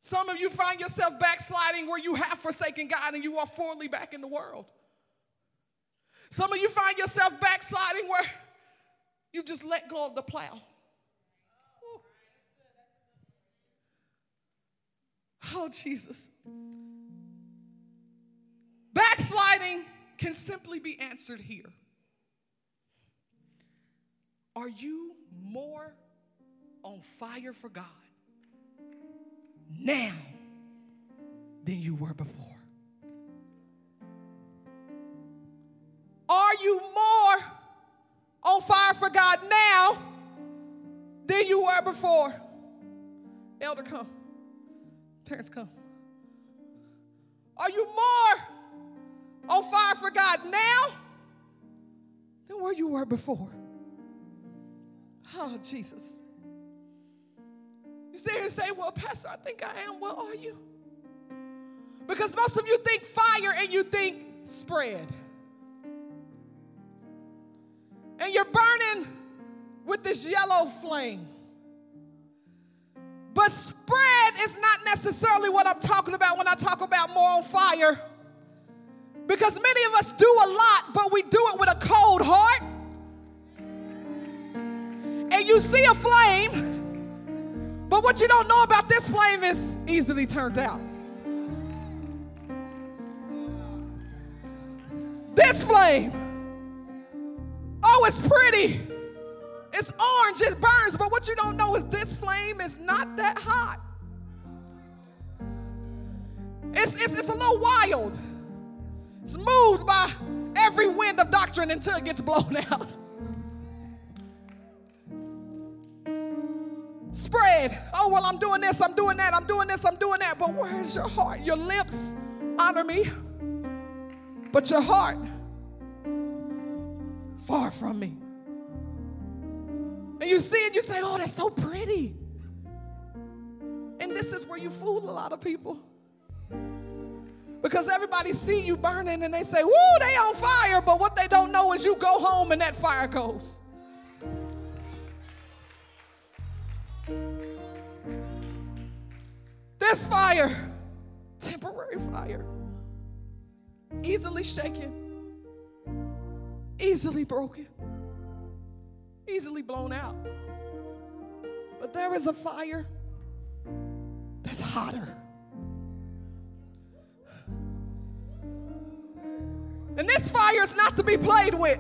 Some of you find yourself backsliding where you have forsaken God and you are fully back in the world. Some of you find yourself backsliding where you just let go of the plow. Oh, Jesus. Backsliding can simply be answered here. Are you more on fire for God now than you were before? Are you more on fire for God now than you were before? Elder, come. Terrence, come. Are you more on fire for God now than where you were before? Oh, Jesus. You sit here and say, Well, Pastor, I think I am. What are you? Because most of you think fire and you think spread. And you're burning with this yellow flame. But spread is not necessarily what I'm talking about when I talk about more on fire. Because many of us do a lot, but we do it with a cold heart. And you see a flame, but what you don't know about this flame is easily turned out. This flame, oh, it's pretty. It's orange, it burns, but what you don't know is this flame is not that hot. It's, it's, it's a little wild. It's moved by every wind of doctrine until it gets blown out. Spread. Oh, well, I'm doing this, I'm doing that, I'm doing this, I'm doing that. But where's your heart? Your lips honor me, but your heart far from me. And you see it, you say, oh, that's so pretty. And this is where you fool a lot of people. Because everybody see you burning and they say, woo, they on fire. But what they don't know is you go home and that fire goes. This fire, temporary fire, easily shaken, easily broken easily blown out. But there is a fire that's hotter. And this fire is not to be played with.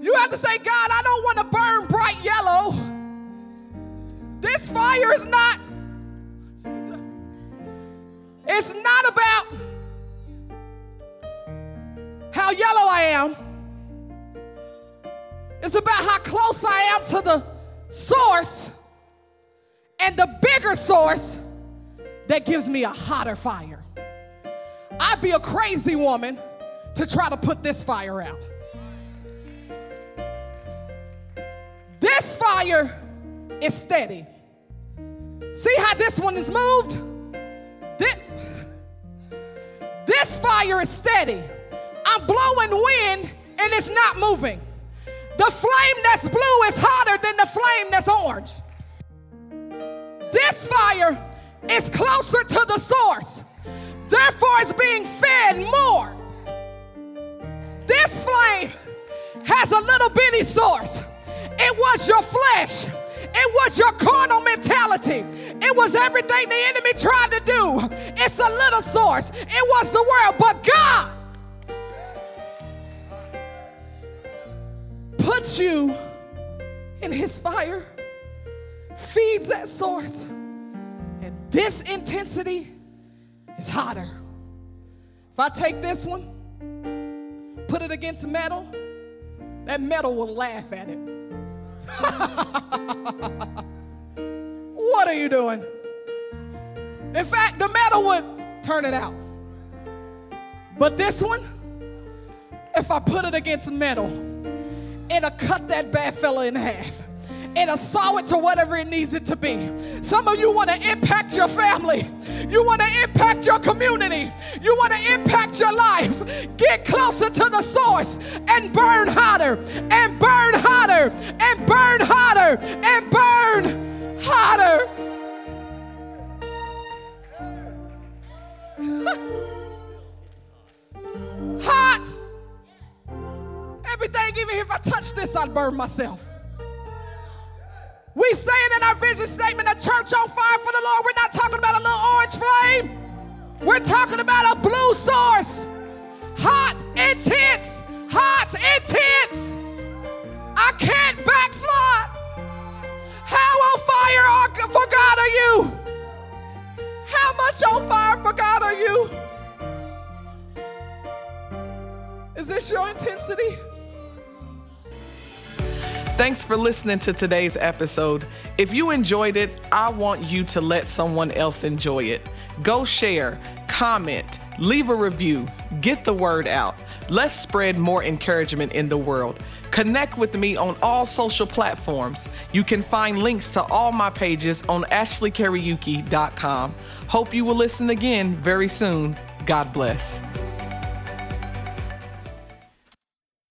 You have to say, God, I don't want to burn bright yellow. This fire is not. It's not about how yellow I am. It's about how close I am to the source and the bigger source that gives me a hotter fire. I'd be a crazy woman to try to put this fire out. This fire is steady. See how this one is moved? This, this fire is steady. I'm blowing wind and it's not moving. The flame that's blue is hotter than the flame that's orange. This fire is closer to the source, therefore, it's being fed more. This flame has a little bitty source. It was your flesh. It was your carnal mentality. It was everything the enemy tried to do. It's a little source. It was the world. But God puts you in his fire, feeds that source, and this intensity is hotter. If I take this one, put it against metal, that metal will laugh at it. what are you doing? In fact, the metal would turn it out. But this one, if I put it against metal, it'll cut that bad fella in half. It'll saw it to whatever it needs it to be. Some of you want to impact your family. You want to impact your community. You want to impact your life. Get closer to the source and burn hotter and burn hotter and burn hotter and burn hotter. Hot. Everything, even if I touch this, I'd burn myself. We say it in our vision statement, a church on fire for the Lord. We're not talking about a little orange flame. We're talking about a blue source. Hot, intense, hot, intense. I can't backslide. How on fire for God are you? How much on fire for God are you? Is this your intensity? Thanks for listening to today's episode. If you enjoyed it, I want you to let someone else enjoy it. Go share, comment, leave a review, get the word out. Let's spread more encouragement in the world. Connect with me on all social platforms. You can find links to all my pages on ashleykariyuki.com. Hope you will listen again very soon. God bless.